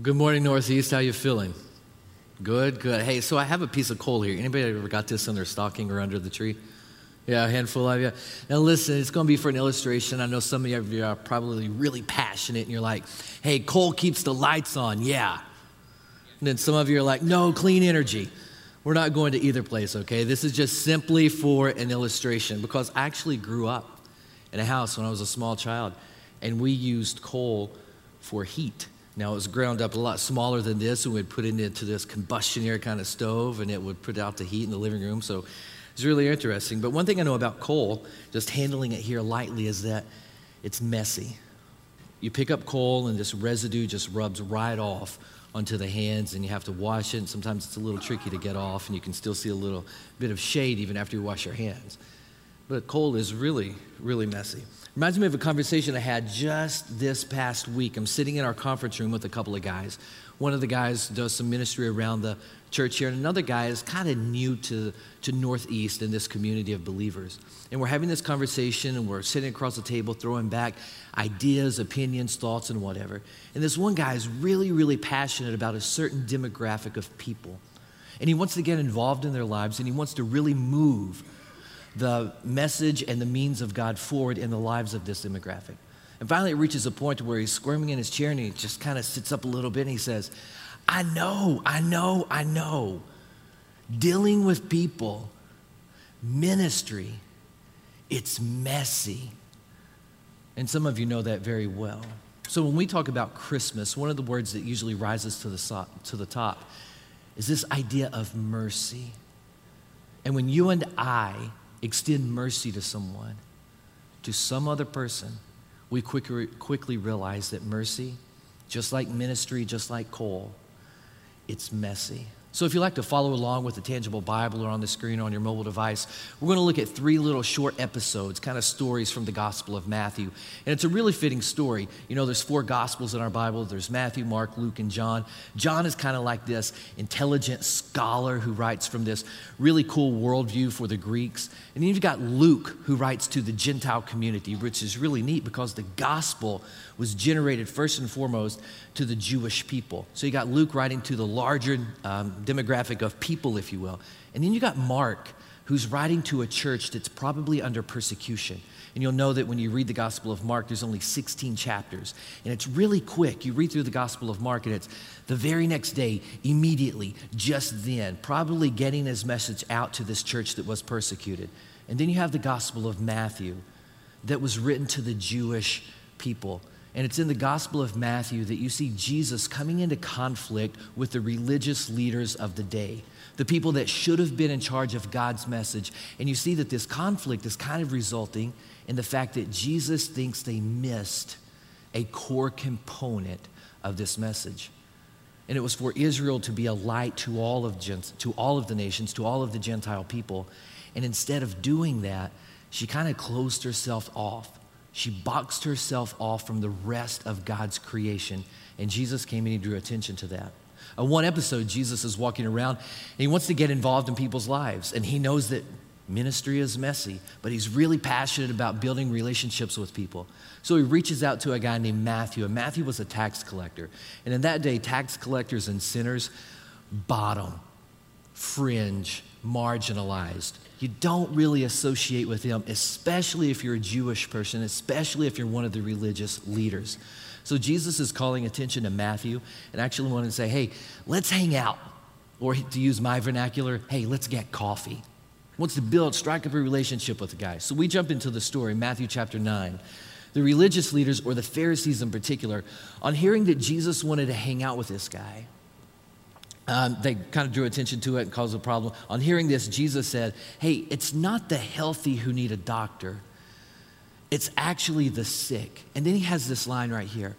Well, good morning, Northeast. How you feeling? Good, good. Hey, so I have a piece of coal here. Anybody ever got this in their stocking or under the tree? Yeah, a handful of you. Now, listen, it's going to be for an illustration. I know some of you are probably really passionate and you're like, hey, coal keeps the lights on. Yeah. And then some of you are like, no, clean energy. We're not going to either place, okay? This is just simply for an illustration because I actually grew up in a house when I was a small child and we used coal for heat. Now, it was ground up a lot smaller than this, and we'd put it into this combustion air kind of stove, and it would put out the heat in the living room. So it's really interesting. But one thing I know about coal, just handling it here lightly, is that it's messy. You pick up coal, and this residue just rubs right off onto the hands, and you have to wash it. And sometimes it's a little tricky to get off, and you can still see a little bit of shade even after you wash your hands. But coal is really, really messy. Reminds me of a conversation I had just this past week. I'm sitting in our conference room with a couple of guys. One of the guys does some ministry around the church here, and another guy is kind of new to, to Northeast in this community of believers. And we're having this conversation, and we're sitting across the table, throwing back ideas, opinions, thoughts, and whatever. And this one guy is really, really passionate about a certain demographic of people. And he wants to get involved in their lives, and he wants to really move the message and the means of God forward in the lives of this demographic. And finally, it reaches a point where he's squirming in his chair and he just kind of sits up a little bit and he says, I know, I know, I know. Dealing with people, ministry, it's messy. And some of you know that very well. So when we talk about Christmas, one of the words that usually rises to the, to the top is this idea of mercy. And when you and I extend mercy to someone, to some other person, we quickly, realize that mercy, just like ministry, just like coal, it's messy. So, if you like to follow along with the tangible Bible or on the screen or on your mobile device, we're going to look at three little short episodes, kind of stories from the Gospel of Matthew. And it's a really fitting story. You know, there's four Gospels in our Bible there's Matthew, Mark, Luke, and John. John is kind of like this intelligent scholar who writes from this really cool worldview for the Greeks. And then you've got Luke, who writes to the Gentile community, which is really neat because the Gospel was generated first and foremost to the Jewish people. So you got Luke writing to the larger um, demographic of people, if you will. And then you got Mark, who's writing to a church that's probably under persecution. And you'll know that when you read the Gospel of Mark, there's only 16 chapters. And it's really quick. You read through the Gospel of Mark, and it's the very next day, immediately, just then, probably getting his message out to this church that was persecuted. And then you have the Gospel of Matthew that was written to the Jewish people. And it's in the Gospel of Matthew that you see Jesus coming into conflict with the religious leaders of the day, the people that should have been in charge of God's message. And you see that this conflict is kind of resulting in the fact that Jesus thinks they missed a core component of this message. And it was for Israel to be a light to all of, to all of the nations, to all of the Gentile people. And instead of doing that, she kind of closed herself off she boxed herself off from the rest of God's creation. And Jesus came and he drew attention to that. Uh, one episode, Jesus is walking around and he wants to get involved in people's lives. And he knows that ministry is messy, but he's really passionate about building relationships with people. So he reaches out to a guy named Matthew. And Matthew was a tax collector. And in that day, tax collectors and sinners, bottom, fringe, marginalized. You don't really associate with them, especially if you're a Jewish person, especially if you're one of the religious leaders. So Jesus is calling attention to Matthew and actually wanting to say, hey, let's hang out. Or to use my vernacular, hey, let's get coffee. Wants to build, strike up a relationship with the guy. So we jump into the story, Matthew chapter 9. The religious leaders, or the Pharisees in particular, on hearing that Jesus wanted to hang out with this guy, um, they kind of drew attention to it and caused a problem. On hearing this, Jesus said, Hey, it's not the healthy who need a doctor, it's actually the sick. And then he has this line right here.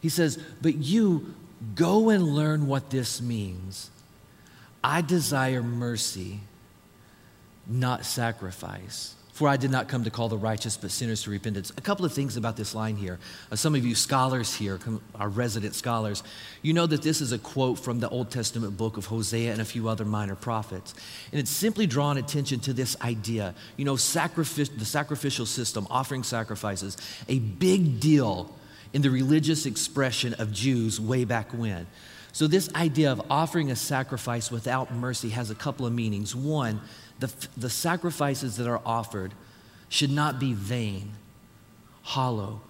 He says, But you go and learn what this means. I desire mercy, not sacrifice. For I did not come to call the righteous, but sinners to repentance. A couple of things about this line here. Uh, some of you scholars here, our resident scholars, you know that this is a quote from the Old Testament book of Hosea and a few other minor prophets. And it's simply drawing attention to this idea. You know, sacrific- the sacrificial system, offering sacrifices, a big deal in the religious expression of Jews way back when. So, this idea of offering a sacrifice without mercy has a couple of meanings. One, the, the sacrifices that are offered should not be vain, hollow.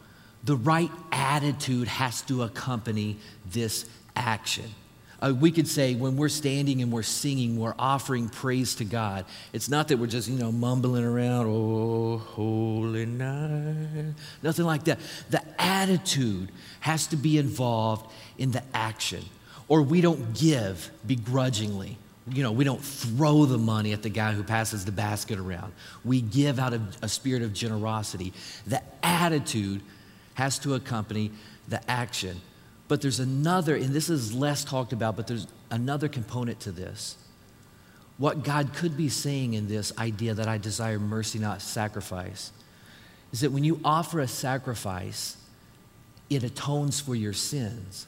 The right attitude has to accompany this action. Uh, we could say when we're standing and we're singing, we're offering praise to God. It's not that we're just, you know, mumbling around, oh, holy night. Nothing like that. The attitude has to be involved in the action or we don't give begrudgingly. You know, we don't throw the money at the guy who passes the basket around. We give out of a spirit of generosity. The attitude has to accompany the action. But there's another, and this is less talked about, but there's another component to this. What God could be saying in this idea that I desire mercy, not sacrifice, is that when you offer a sacrifice, it atones for your sins.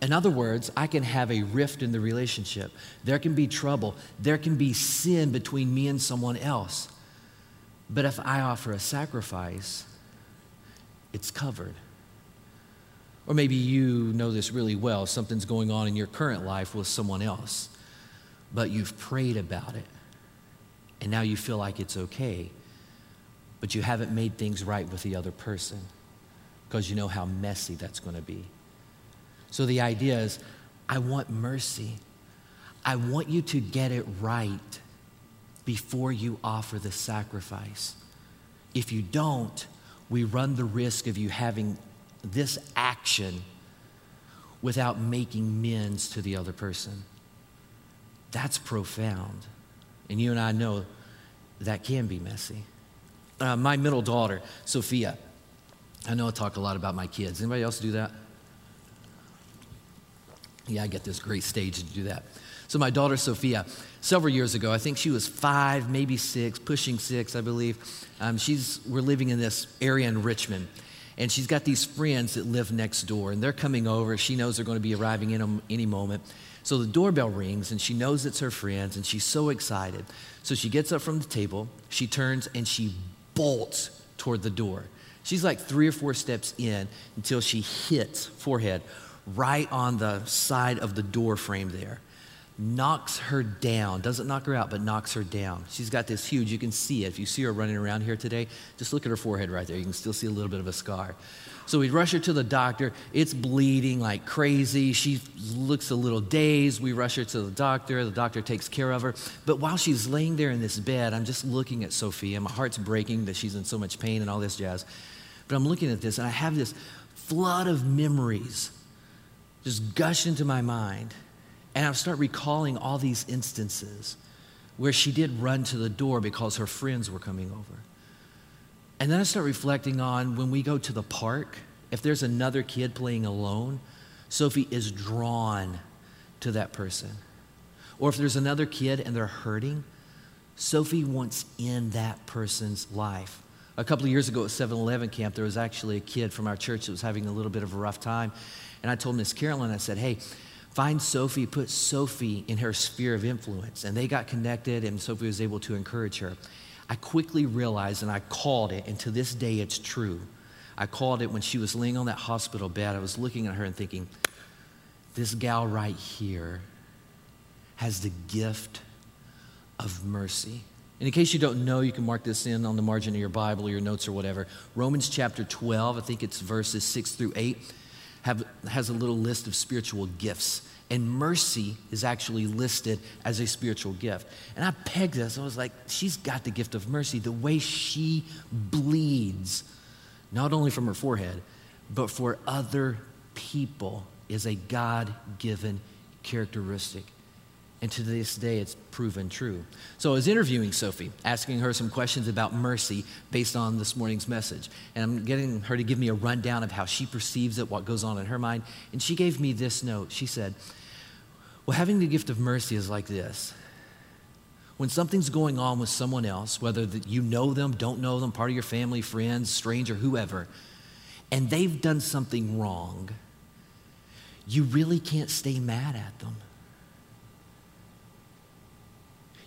In other words, I can have a rift in the relationship. There can be trouble. There can be sin between me and someone else. But if I offer a sacrifice, it's covered. Or maybe you know this really well. Something's going on in your current life with someone else, but you've prayed about it. And now you feel like it's okay, but you haven't made things right with the other person because you know how messy that's going to be. So the idea is I want mercy. I want you to get it right before you offer the sacrifice. If you don't, we run the risk of you having this action without making amends to the other person. That's profound. And you and I know that can be messy. Uh, my middle daughter, Sophia, I know I talk a lot about my kids. Anybody else do that? Yeah, I get this great stage to do that. So, my daughter Sophia, several years ago, I think she was five, maybe six, pushing six, I believe. Um, she's, we're living in this area in Richmond, and she's got these friends that live next door, and they're coming over. She knows they're going to be arriving in any moment. So the doorbell rings, and she knows it's her friends, and she's so excited. So she gets up from the table, she turns, and she bolts toward the door. She's like three or four steps in until she hits forehead right on the side of the door frame there. Knocks her down, doesn't knock her out, but knocks her down. She's got this huge, you can see it. If you see her running around here today, just look at her forehead right there. You can still see a little bit of a scar. So we rush her to the doctor. It's bleeding like crazy. She looks a little dazed. We rush her to the doctor. The doctor takes care of her. But while she's laying there in this bed, I'm just looking at Sophia. My heart's breaking that she's in so much pain and all this jazz. But I'm looking at this, and I have this flood of memories just gush into my mind. And I start recalling all these instances where she did run to the door because her friends were coming over. And then I start reflecting on when we go to the park, if there's another kid playing alone, Sophie is drawn to that person. Or if there's another kid and they're hurting, Sophie wants in that person's life. A couple of years ago at 7 Eleven camp, there was actually a kid from our church that was having a little bit of a rough time. And I told Miss Carolyn, I said, hey, find Sophie, put Sophie in her sphere of influence. And they got connected, and Sophie was able to encourage her. I quickly realized, and I called it, and to this day it's true. I called it when she was laying on that hospital bed. I was looking at her and thinking, this gal right here has the gift of mercy. And in case you don't know, you can mark this in on the margin of your Bible or your notes or whatever. Romans chapter 12, I think it's verses 6 through 8 have, has a little list of spiritual gifts. And mercy is actually listed as a spiritual gift. And I pegged this. I was like, she's got the gift of mercy. The way she bleeds, not only from her forehead, but for other people, is a God given characteristic. And to this day, it's proven true. So I was interviewing Sophie, asking her some questions about mercy based on this morning's message. And I'm getting her to give me a rundown of how she perceives it, what goes on in her mind. And she gave me this note. She said, Well, having the gift of mercy is like this. When something's going on with someone else, whether that you know them, don't know them, part of your family, friends, stranger, whoever, and they've done something wrong, you really can't stay mad at them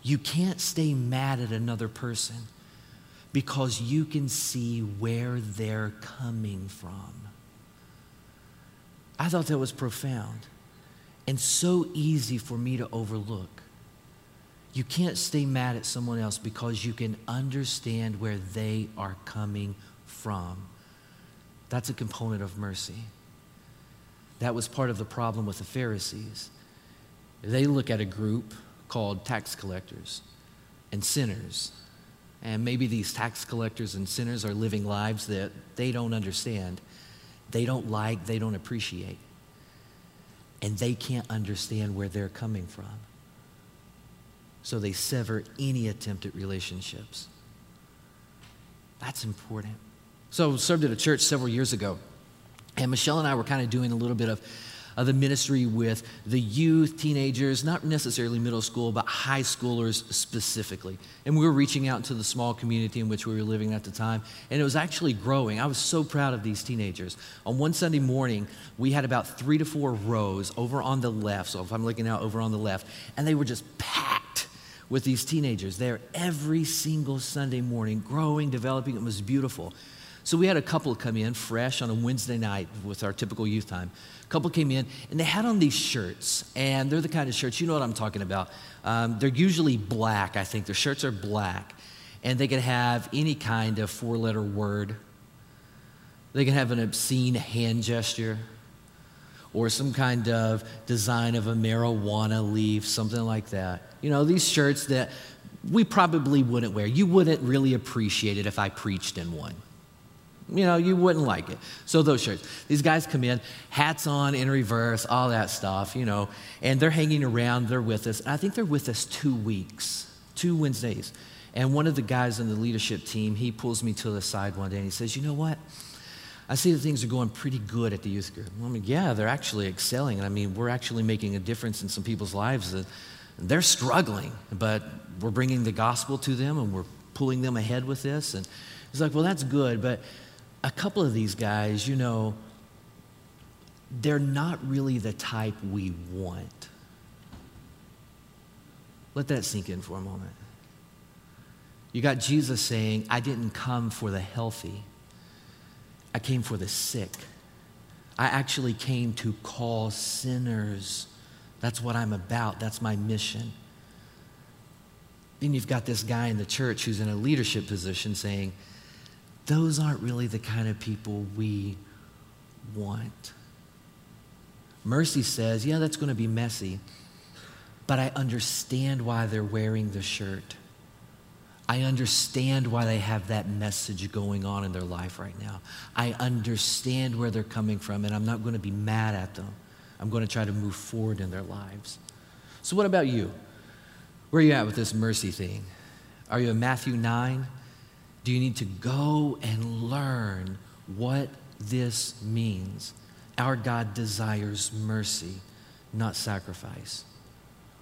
you can't stay mad at another person because you can see where they're coming from. I thought that was profound and so easy for me to overlook. You can't stay mad at someone else because you can understand where they are coming from. That's a component of mercy. That was part of the problem with the Pharisees. They look at a group called tax collectors and sinners. And maybe these tax collectors and sinners are living lives that they don't understand, they don't like, they don't appreciate. And they can't understand where they're coming from. So they sever any attempt at relationships. That's important. So, I served at a church several years ago, and Michelle and I were kind of doing a little bit of of the ministry with the youth, teenagers, not necessarily middle school, but high schoolers specifically. And we were reaching out to the small community in which we were living at the time, and it was actually growing. I was so proud of these teenagers. On one Sunday morning, we had about three to four rows over on the left. So if I'm looking out over on the left, and they were just packed with these teenagers there every single Sunday morning, growing, developing. It was beautiful. So we had a couple come in fresh on a Wednesday night with our typical youth time couple came in and they had on these shirts, and they're the kind of shirts, you know what I'm talking about. Um, they're usually black, I think. Their shirts are black, and they can have any kind of four letter word. They can have an obscene hand gesture or some kind of design of a marijuana leaf, something like that. You know, these shirts that we probably wouldn't wear. You wouldn't really appreciate it if I preached in one. You know, you wouldn't like it. So those shirts. These guys come in, hats on in reverse, all that stuff, you know, and they're hanging around, they're with us. And I think they're with us two weeks, two Wednesdays. And one of the guys on the leadership team, he pulls me to the side one day and he says, You know what? I see that things are going pretty good at the youth group. I mean, yeah, they're actually excelling. And I mean, we're actually making a difference in some people's lives. That they're struggling, but we're bringing the gospel to them and we're pulling them ahead with this. And he's like, well, that's good, but a couple of these guys, you know, they're not really the type we want. Let that sink in for a moment. You got Jesus saying, I didn't come for the healthy, I came for the sick. I actually came to call sinners. That's what I'm about, that's my mission. Then you've got this guy in the church who's in a leadership position saying, those aren't really the kind of people we want. Mercy says, yeah, that's going to be messy, but I understand why they're wearing the shirt. I understand why they have that message going on in their life right now. I understand where they're coming from, and I'm not going to be mad at them. I'm going to try to move forward in their lives. So, what about you? Where are you at with this mercy thing? Are you in Matthew 9? Do you need to go and learn what this means? Our God desires mercy, not sacrifice.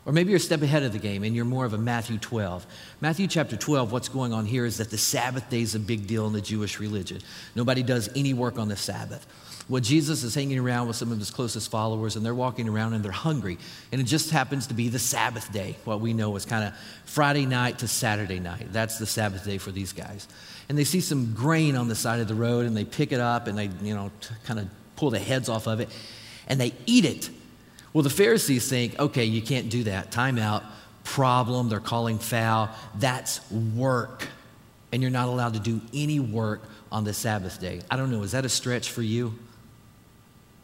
Or maybe you're a step ahead of the game and you're more of a Matthew 12. Matthew chapter 12, what's going on here is that the Sabbath day is a big deal in the Jewish religion. Nobody does any work on the Sabbath. Well, Jesus is hanging around with some of his closest followers, and they're walking around and they're hungry. And it just happens to be the Sabbath day, what we know is kind of Friday night to Saturday night. That's the Sabbath day for these guys. And they see some grain on the side of the road, and they pick it up and they, you know, kind of pull the heads off of it, and they eat it. Well, the Pharisees think, okay, you can't do that. Time out. Problem. They're calling foul. That's work. And you're not allowed to do any work on the Sabbath day. I don't know. Is that a stretch for you?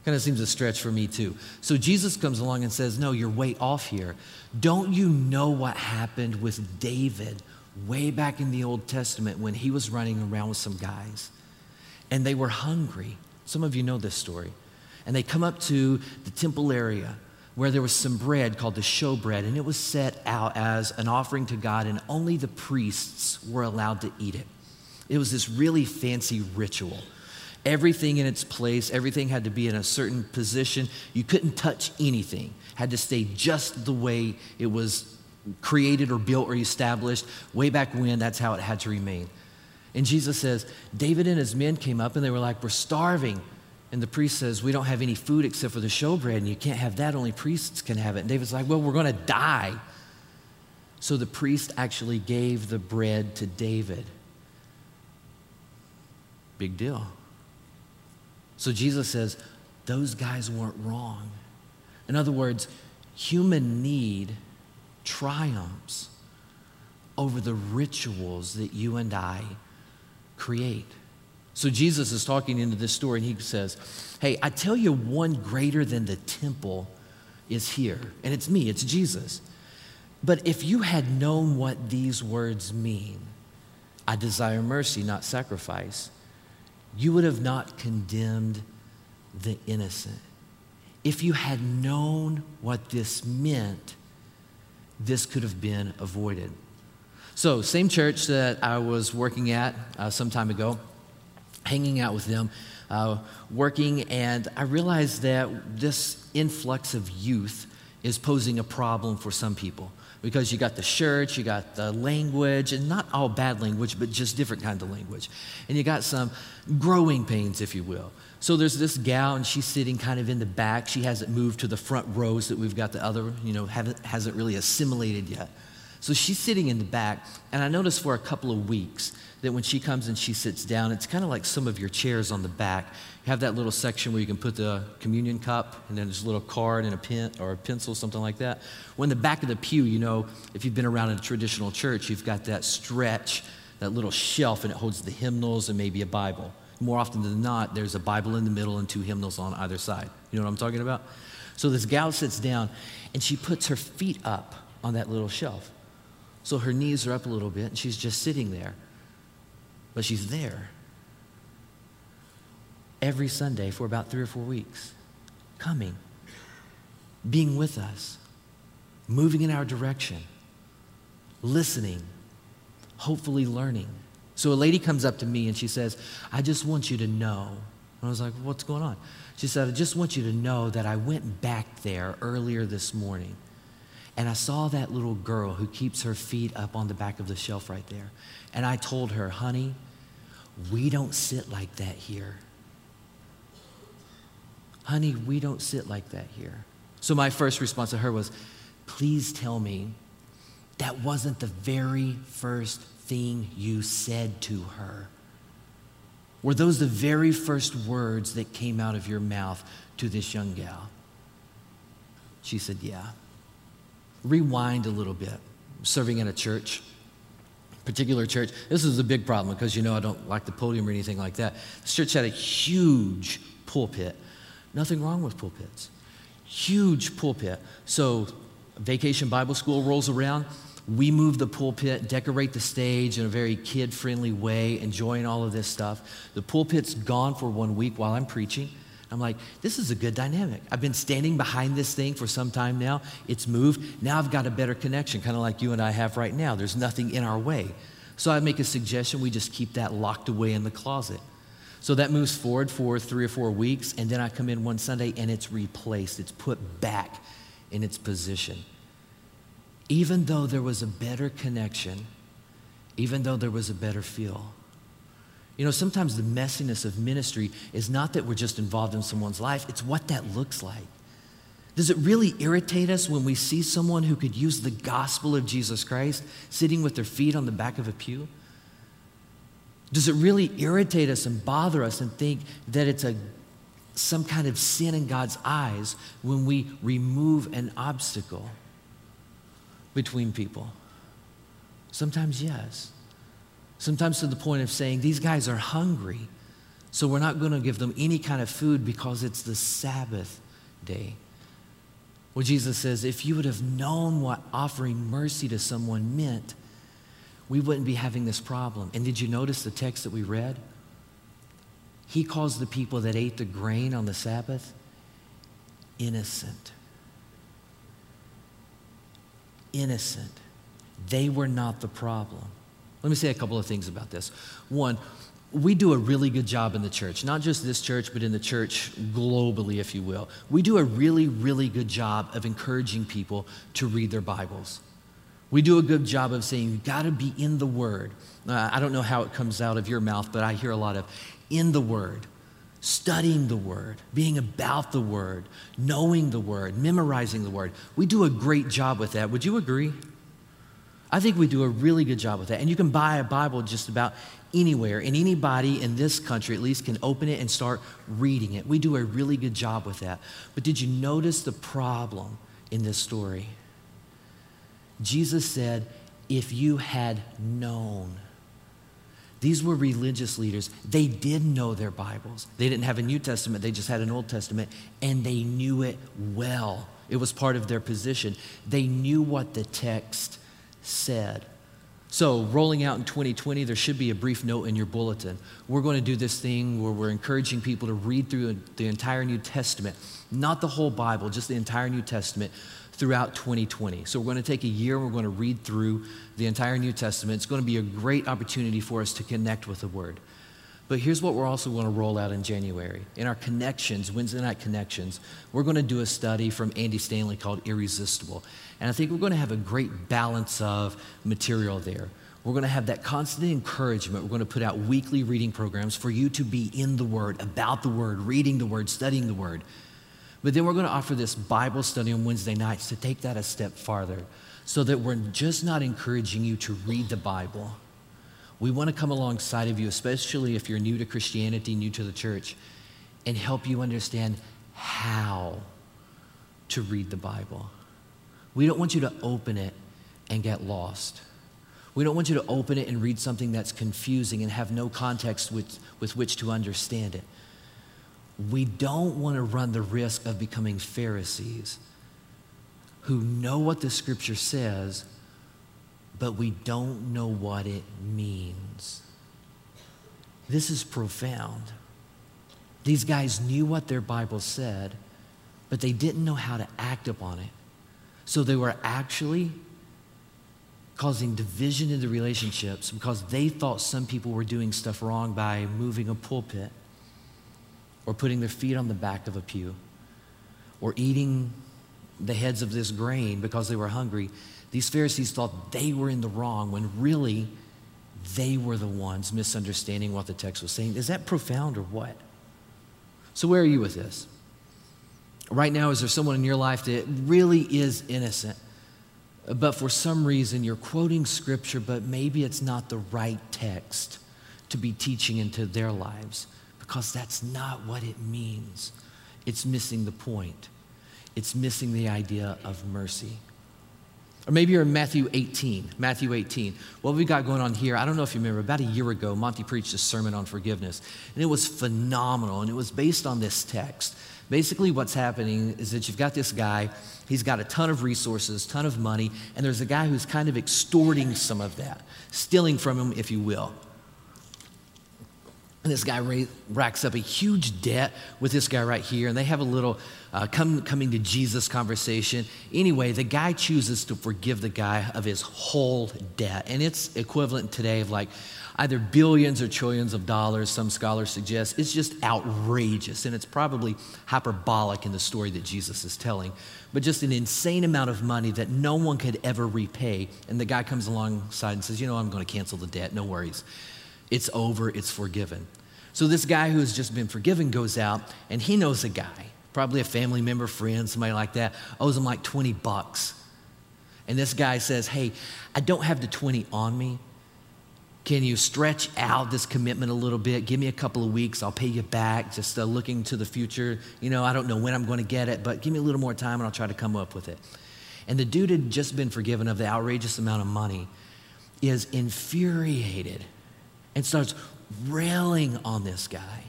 Kind of seems a stretch for me too. So Jesus comes along and says, No, you're way off here. Don't you know what happened with David way back in the Old Testament when he was running around with some guys? And they were hungry. Some of you know this story. And they come up to the temple area where there was some bread called the showbread, and it was set out as an offering to God, and only the priests were allowed to eat it. It was this really fancy ritual everything in its place, everything had to be in a certain position. You couldn't touch anything, had to stay just the way it was created or built or established. Way back when, that's how it had to remain. And Jesus says, David and his men came up and they were like, We're starving. And the priest says, We don't have any food except for the showbread, and you can't have that. Only priests can have it. And David's like, Well, we're going to die. So the priest actually gave the bread to David Big deal. So Jesus says, those guys weren't wrong. In other words, human need triumphs over the rituals that you and I create. So Jesus is talking into this story and he says, Hey, I tell you, one greater than the temple is here. And it's me, it's Jesus. But if you had known what these words mean, I desire mercy, not sacrifice, you would have not condemned the innocent. If you had known what this meant, this could have been avoided. So, same church that I was working at uh, some time ago, hanging out with them, uh, working, and I realized that this influx of youth is posing a problem for some people because you got the church, you got the language, and not all bad language, but just different kind of language. And you got some growing pains, if you will. So there's this gal, and she's sitting kind of in the back. She hasn't moved to the front rows that we've got the other, you know, haven't, hasn't really assimilated yet. So she's sitting in the back, and I noticed for a couple of weeks that when she comes and she sits down, it's kind of like some of your chairs on the back. Have that little section where you can put the communion cup, and then there's a little card and a pen or a pencil, something like that. When the back of the pew, you know, if you've been around in a traditional church, you've got that stretch, that little shelf, and it holds the hymnals and maybe a Bible. More often than not, there's a Bible in the middle and two hymnals on either side. You know what I'm talking about? So this gal sits down, and she puts her feet up on that little shelf. So her knees are up a little bit, and she's just sitting there. But she's there every Sunday for about three or four weeks, coming, being with us, moving in our direction, listening, hopefully learning. So a lady comes up to me and she says, I just want you to know. And I was like, What's going on? She said, I just want you to know that I went back there earlier this morning and I saw that little girl who keeps her feet up on the back of the shelf right there. And I told her, honey, we don't sit like that here. Honey, we don't sit like that here. So my first response to her was, please tell me that wasn't the very first thing you said to her. Were those the very first words that came out of your mouth to this young gal? She said, Yeah rewind a little bit. Serving in a church, particular church. This is a big problem because you know I don't like the podium or anything like that. This church had a huge pulpit. Nothing wrong with pulpits. Huge pulpit. So, vacation Bible school rolls around. We move the pulpit, decorate the stage in a very kid friendly way, enjoying all of this stuff. The pulpit's gone for one week while I'm preaching. I'm like, this is a good dynamic. I've been standing behind this thing for some time now. It's moved. Now I've got a better connection, kind of like you and I have right now. There's nothing in our way. So I make a suggestion we just keep that locked away in the closet. So that moves forward for three or four weeks, and then I come in one Sunday and it's replaced, it's put back in its position. Even though there was a better connection, even though there was a better feel. You know, sometimes the messiness of ministry is not that we're just involved in someone's life, it's what that looks like. Does it really irritate us when we see someone who could use the gospel of Jesus Christ sitting with their feet on the back of a pew? Does it really irritate us and bother us and think that it's a, some kind of sin in God's eyes when we remove an obstacle between people? Sometimes, yes. Sometimes to the point of saying, these guys are hungry, so we're not going to give them any kind of food because it's the Sabbath day. Well, Jesus says, if you would have known what offering mercy to someone meant, we wouldn't be having this problem. And did you notice the text that we read? He calls the people that ate the grain on the Sabbath innocent. Innocent. They were not the problem. Let me say a couple of things about this. One, we do a really good job in the church, not just this church, but in the church globally, if you will. We do a really, really good job of encouraging people to read their Bibles. We do a good job of saying, you've got to be in the Word. Uh, I don't know how it comes out of your mouth, but I hear a lot of in the Word, studying the Word, being about the Word, knowing the Word, memorizing the Word. We do a great job with that. Would you agree? I think we do a really good job with that. And you can buy a Bible just about anywhere, and anybody in this country at least can open it and start reading it. We do a really good job with that. But did you notice the problem in this story? Jesus said, If you had known, these were religious leaders. They did know their Bibles. They didn't have a New Testament, they just had an Old Testament, and they knew it well. It was part of their position. They knew what the text said. So, rolling out in 2020, there should be a brief note in your bulletin. We're going to do this thing where we're encouraging people to read through the entire New Testament, not the whole Bible, just the entire New Testament throughout 2020. So, we're going to take a year we're going to read through the entire New Testament. It's going to be a great opportunity for us to connect with the Word. But here's what we're also going to roll out in January. In our connections, Wednesday night connections, we're going to do a study from Andy Stanley called Irresistible. And I think we're going to have a great balance of material there. We're going to have that constant encouragement. We're going to put out weekly reading programs for you to be in the Word, about the Word, reading the Word, studying the Word. But then we're going to offer this Bible study on Wednesday nights to take that a step farther so that we're just not encouraging you to read the Bible we want to come alongside of you, especially if you're new to Christianity, new to the church, and help you understand how to read the Bible. We don't want you to open it and get lost. We don't want you to open it and read something that's confusing and have no context with, with which to understand it. We don't want to run the risk of becoming Pharisees who know what the scripture says but we don't know what it means. This is profound. These guys knew what their Bible said, but they didn't know how to act upon it. So they were actually causing division in the relationships because they thought some people were doing stuff wrong by moving a pulpit or putting their feet on the back of a pew or eating the heads of this grain because they were hungry. These Pharisees thought they were in the wrong when really they were the ones misunderstanding what the text was saying. Is that profound or what? So, where are you with this? Right now, is there someone in your life that really is innocent, but for some reason you're quoting scripture, but maybe it's not the right text to be teaching into their lives because that's not what it means? It's missing the point, it's missing the idea of mercy. Or maybe you're in Matthew 18. Matthew 18. What we got going on here, I don't know if you remember, about a year ago, Monty preached a sermon on forgiveness, and it was phenomenal, and it was based on this text. Basically, what's happening is that you've got this guy, he's got a ton of resources, ton of money, and there's a guy who's kind of extorting some of that, stealing from him, if you will. And this guy racks up a huge debt with this guy right here, and they have a little uh, come, coming to Jesus conversation. Anyway, the guy chooses to forgive the guy of his whole debt. And it's equivalent today of like either billions or trillions of dollars, some scholars suggest. It's just outrageous, and it's probably hyperbolic in the story that Jesus is telling. But just an insane amount of money that no one could ever repay. And the guy comes alongside and says, You know, I'm going to cancel the debt, no worries. It's over, it's forgiven. So this guy who has just been forgiven goes out and he knows a guy, probably a family member, friend, somebody like that, owes him like 20 bucks. And this guy says, Hey, I don't have the 20 on me. Can you stretch out this commitment a little bit? Give me a couple of weeks. I'll pay you back. Just uh, looking to the future. You know, I don't know when I'm going to get it, but give me a little more time and I'll try to come up with it. And the dude had just been forgiven of the outrageous amount of money, is infuriated and starts railing on this guy.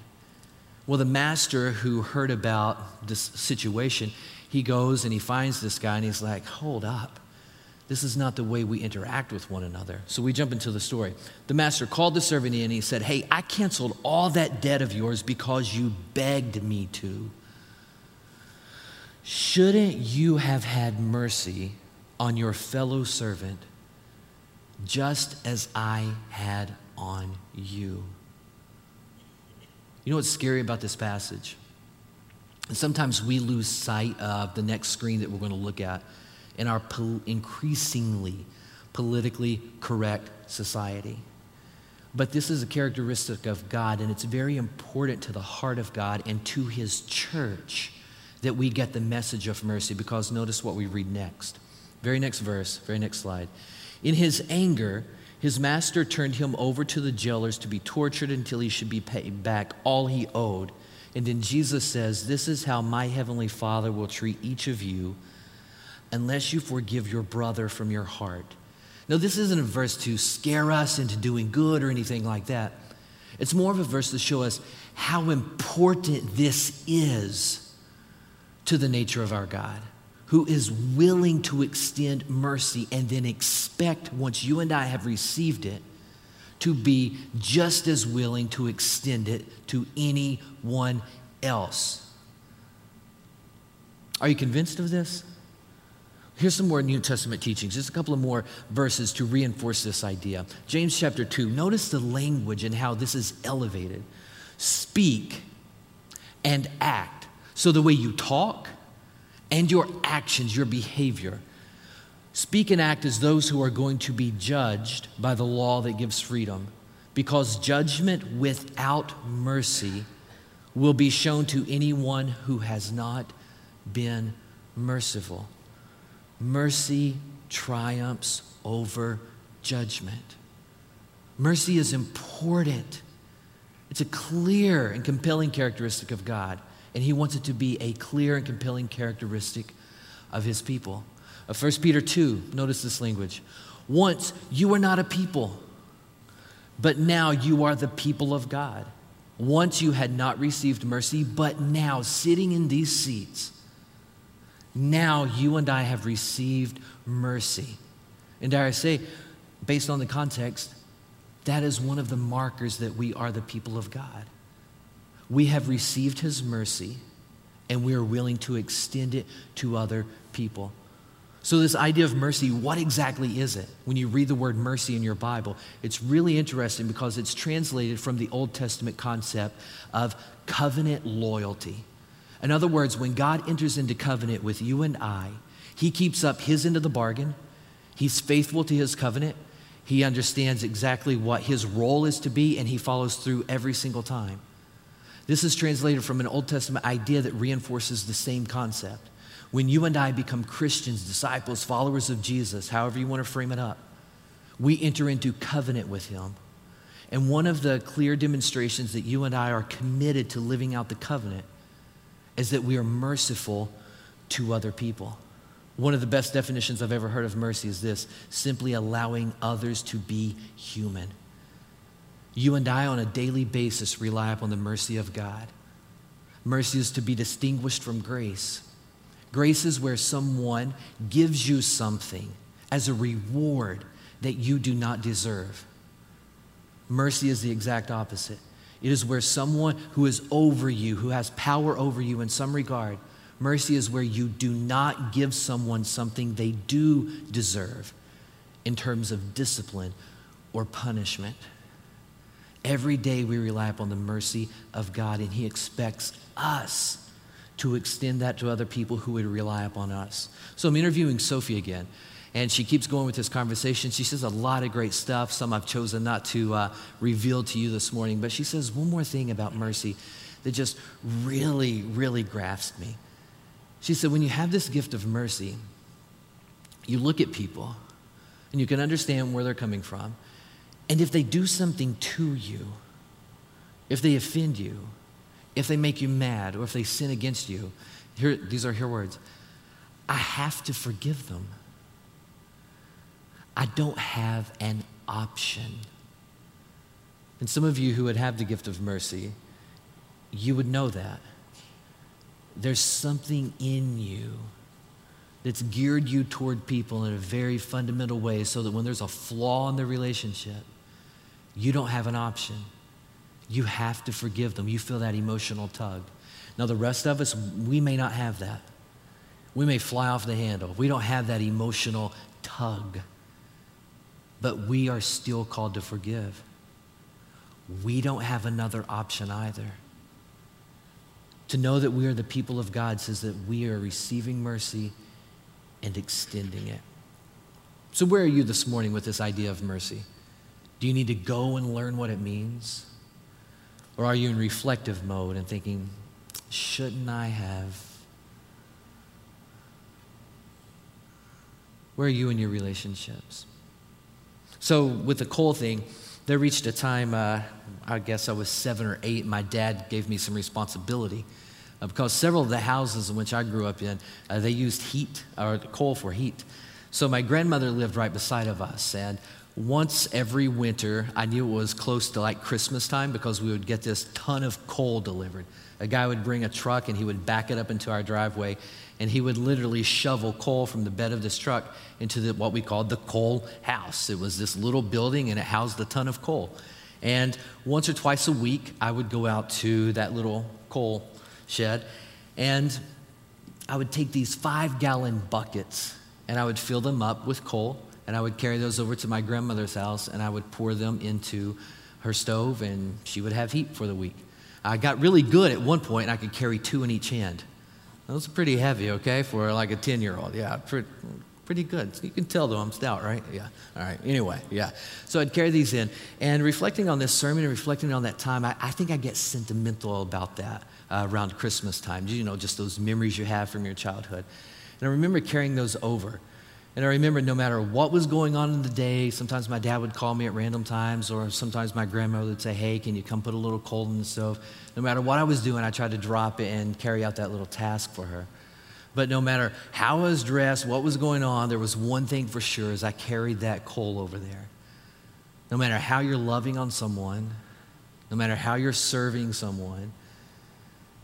Well, the master who heard about this situation, he goes and he finds this guy and he's like, hold up. This is not the way we interact with one another. So we jump into the story. The master called the servant in and he said, Hey, I canceled all that debt of yours because you begged me to. Shouldn't you have had mercy on your fellow servant just as I had on you. You know what's scary about this passage? sometimes we lose sight of the next screen that we're going to look at in our pol- increasingly politically correct society. But this is a characteristic of God, and it's very important to the heart of God and to His church that we get the message of mercy because notice what we read next. Very next verse, very next slide. In His anger, his master turned him over to the jailers to be tortured until he should be paid back all he owed. And then Jesus says, This is how my heavenly Father will treat each of you unless you forgive your brother from your heart. Now, this isn't a verse to scare us into doing good or anything like that. It's more of a verse to show us how important this is to the nature of our God who is willing to extend mercy and then expect, once you and I have received it, to be just as willing to extend it to anyone else. Are you convinced of this? Here's some more New Testament teachings, just a couple of more verses to reinforce this idea. James chapter 2, notice the language and how this is elevated. Speak and act. So the way you talk, and your actions, your behavior. Speak and act as those who are going to be judged by the law that gives freedom, because judgment without mercy will be shown to anyone who has not been merciful. Mercy triumphs over judgment. Mercy is important. It's a clear and compelling characteristic of God and he wants it to be a clear and compelling characteristic of his people. Uh, of 1 Peter 2, notice this language. Once you were not a people, but now you are the people of God. Once you had not received mercy, but now sitting in these seats, now you and I have received mercy. And dare I say, based on the context, that is one of the markers that we are the people of God we have received his mercy and we are willing to extend it to other people. So, this idea of mercy, what exactly is it? When you read the word mercy in your Bible, it's really interesting because it's translated from the Old Testament concept of covenant loyalty. In other words, when God enters into covenant with you and I, he keeps up his end of the bargain, he's faithful to his covenant, he understands exactly what his role is to be, and he follows through every single time. This is translated from an Old Testament idea that reinforces the same concept. When you and I become Christians, disciples, followers of Jesus, however you want to frame it up, we enter into covenant with Him. And one of the clear demonstrations that you and I are committed to living out the covenant is that we are merciful to other people. One of the best definitions I've ever heard of mercy is this simply allowing others to be human. You and I, on a daily basis, rely upon the mercy of God. Mercy is to be distinguished from grace. Grace is where someone gives you something as a reward that you do not deserve. Mercy is the exact opposite. It is where someone who is over you, who has power over you in some regard, mercy is where you do not give someone something they do deserve in terms of discipline or punishment. Every day we rely upon the mercy of God, and He expects us to extend that to other people who would rely upon us. So I'm interviewing Sophie again, and she keeps going with this conversation. She says a lot of great stuff, some I've chosen not to uh, reveal to you this morning, but she says one more thing about mercy that just really, really grasped me. She said, When you have this gift of mercy, you look at people and you can understand where they're coming from. And if they do something to you, if they offend you, if they make you mad, or if they sin against you, here, these are her words I have to forgive them. I don't have an option. And some of you who would have the gift of mercy, you would know that. There's something in you that's geared you toward people in a very fundamental way so that when there's a flaw in the relationship, you don't have an option. You have to forgive them. You feel that emotional tug. Now, the rest of us, we may not have that. We may fly off the handle. We don't have that emotional tug. But we are still called to forgive. We don't have another option either. To know that we are the people of God says that we are receiving mercy and extending it. So, where are you this morning with this idea of mercy? Do you need to go and learn what it means? Or are you in reflective mode and thinking, shouldn't I have? Where are you in your relationships? So, with the coal thing, there reached a time, uh, I guess I was seven or eight, my dad gave me some responsibility. Uh, because several of the houses in which I grew up in, uh, they used heat, or coal for heat. So my grandmother lived right beside of us, and once every winter, I knew it was close to like Christmas time because we would get this ton of coal delivered. A guy would bring a truck and he would back it up into our driveway, and he would literally shovel coal from the bed of this truck into the, what we called the coal house. It was this little building and it housed a ton of coal. And once or twice a week, I would go out to that little coal shed and I would take these five gallon buckets and I would fill them up with coal and I would carry those over to my grandmother's house and I would pour them into her stove and she would have heat for the week. I got really good at one point and I could carry two in each hand. Those are pretty heavy, okay, for like a 10 year old. Yeah, pretty, pretty good. You can tell though I'm stout, right? Yeah. All right. Anyway, yeah. So I'd carry these in. And reflecting on this sermon and reflecting on that time, I, I think I get sentimental about that uh, around Christmas time. You know, just those memories you have from your childhood. And I remember carrying those over. And I remember no matter what was going on in the day, sometimes my dad would call me at random times, or sometimes my grandmother would say, Hey, can you come put a little coal in the stove? No matter what I was doing, I tried to drop it and carry out that little task for her. But no matter how I was dressed, what was going on, there was one thing for sure is I carried that coal over there. No matter how you're loving on someone, no matter how you're serving someone,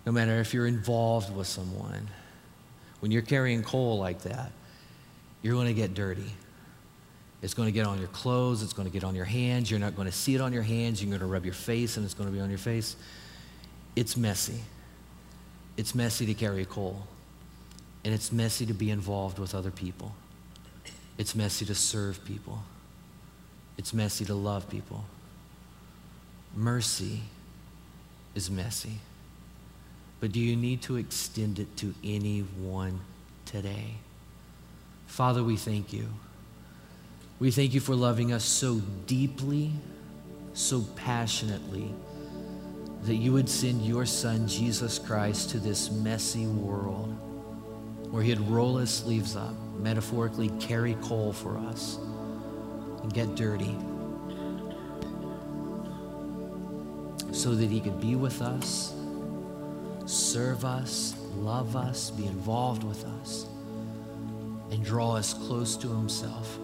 no matter if you're involved with someone, when you're carrying coal like that, you're going to get dirty. It's going to get on your clothes, it's going to get on your hands. You're not going to see it on your hands. You're going to rub your face, and it's going to be on your face. It's messy. It's messy to carry a coal, and it's messy to be involved with other people. It's messy to serve people. It's messy to love people. Mercy is messy. But do you need to extend it to anyone today? Father, we thank you. We thank you for loving us so deeply, so passionately, that you would send your Son, Jesus Christ, to this messy world where he'd roll his sleeves up, metaphorically carry coal for us, and get dirty so that he could be with us, serve us, love us, be involved with us and draw us close to himself.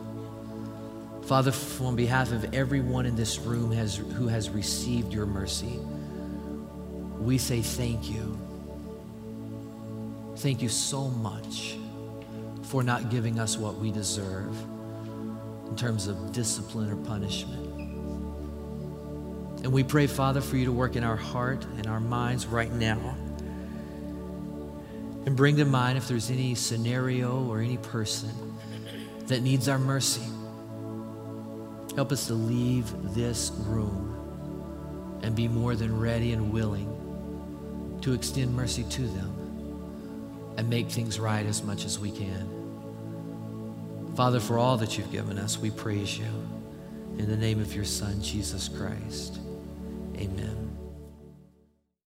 Father, on behalf of everyone in this room has, who has received your mercy, we say thank you. Thank you so much for not giving us what we deserve in terms of discipline or punishment. And we pray, Father, for you to work in our heart and our minds right now and bring to mind if there's any scenario or any person that needs our mercy. Help us to leave this room and be more than ready and willing to extend mercy to them and make things right as much as we can. Father, for all that you've given us, we praise you. In the name of your Son, Jesus Christ. Amen.